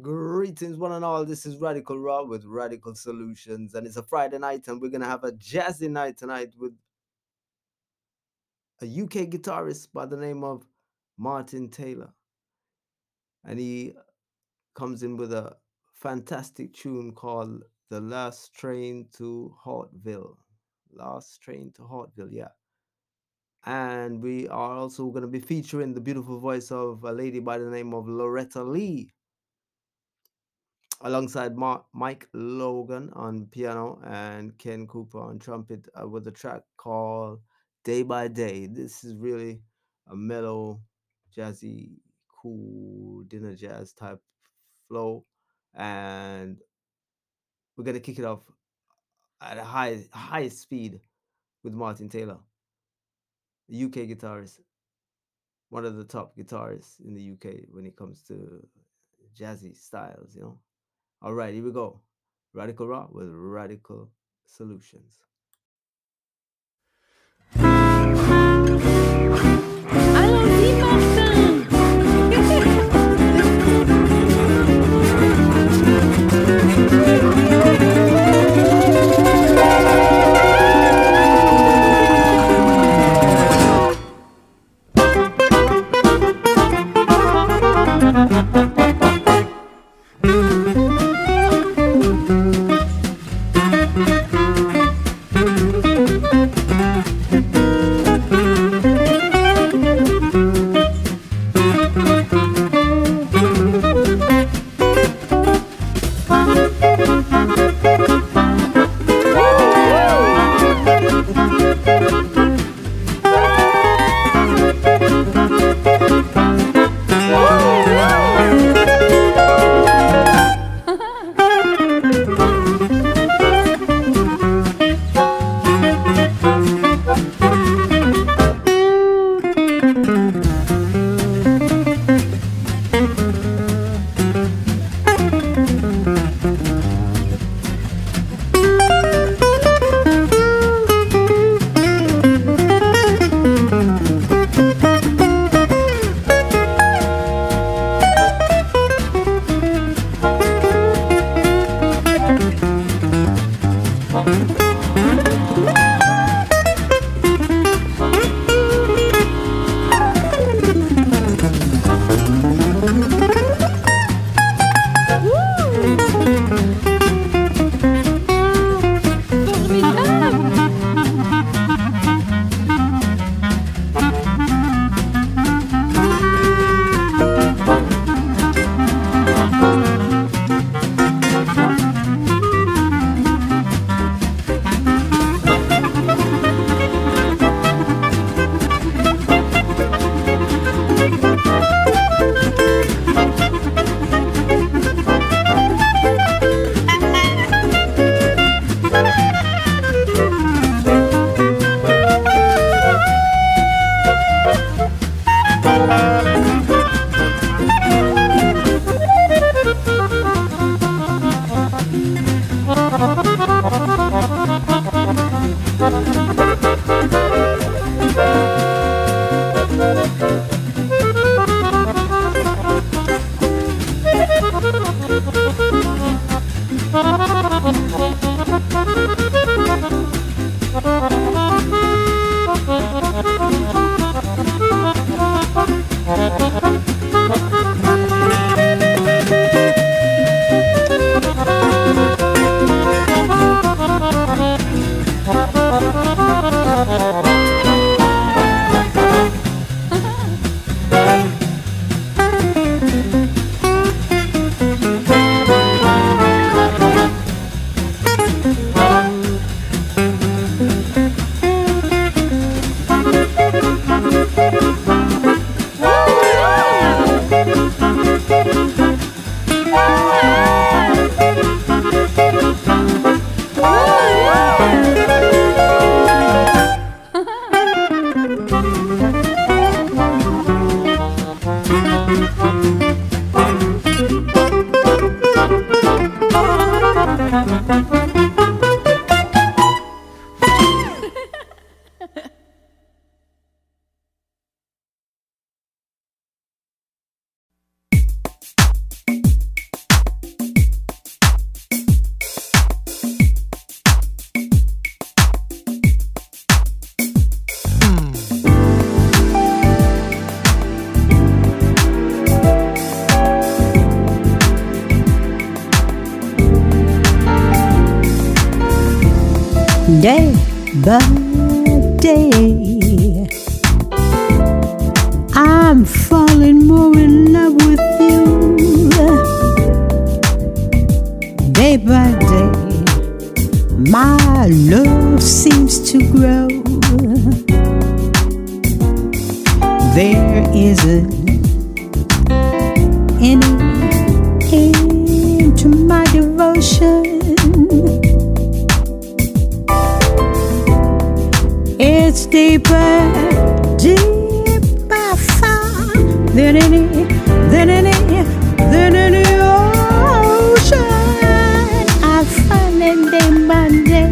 Greetings, one and all. This is Radical Raw with Radical Solutions, and it's a Friday night, and we're gonna have a jazzy night tonight with a UK guitarist by the name of Martin Taylor, and he comes in with a fantastic tune called "The Last Train to Hartville." Last Train to Hartville, yeah. And we are also going to be featuring the beautiful voice of a lady by the name of Loretta Lee alongside Mike Logan on piano and Ken Cooper on trumpet uh, with a track called Day by Day. This is really a mellow, jazzy, cool dinner jazz type flow. And we're going to kick it off at a high, high speed with Martin Taylor, UK guitarist, one of the top guitarists in the UK when it comes to jazzy styles, you know. All right, here we go. Radical Raw with Radical Solutions. Day by day. I'm falling more in love with you day by day. My love seems to grow. There isn't any end to my devotion. Deeper, deeper far than any, than any, than any ocean. I find it day by day.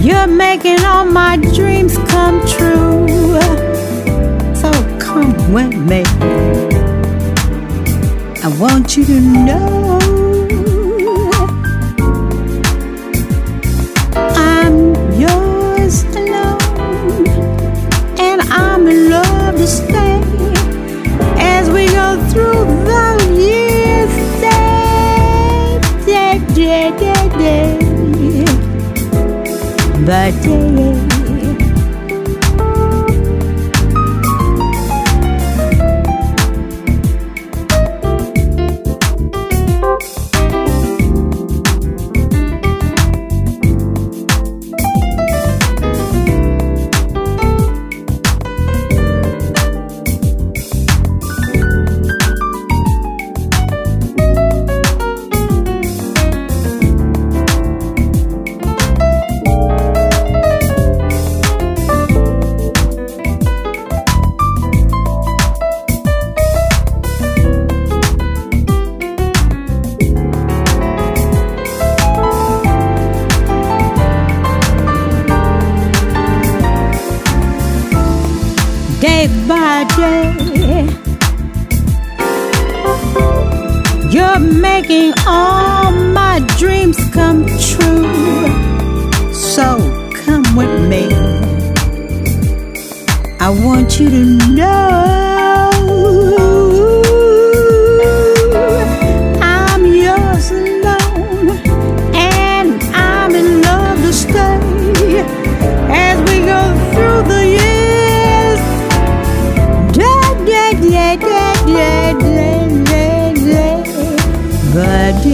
You're making all my dreams come true. So come with me. I want you to know by day. Making all my dreams come true. So come with me. I want you to know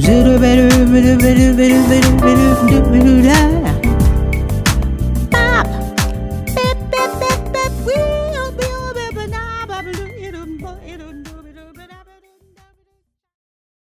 Zero better, better, better, better, better, better, better, better, Stop.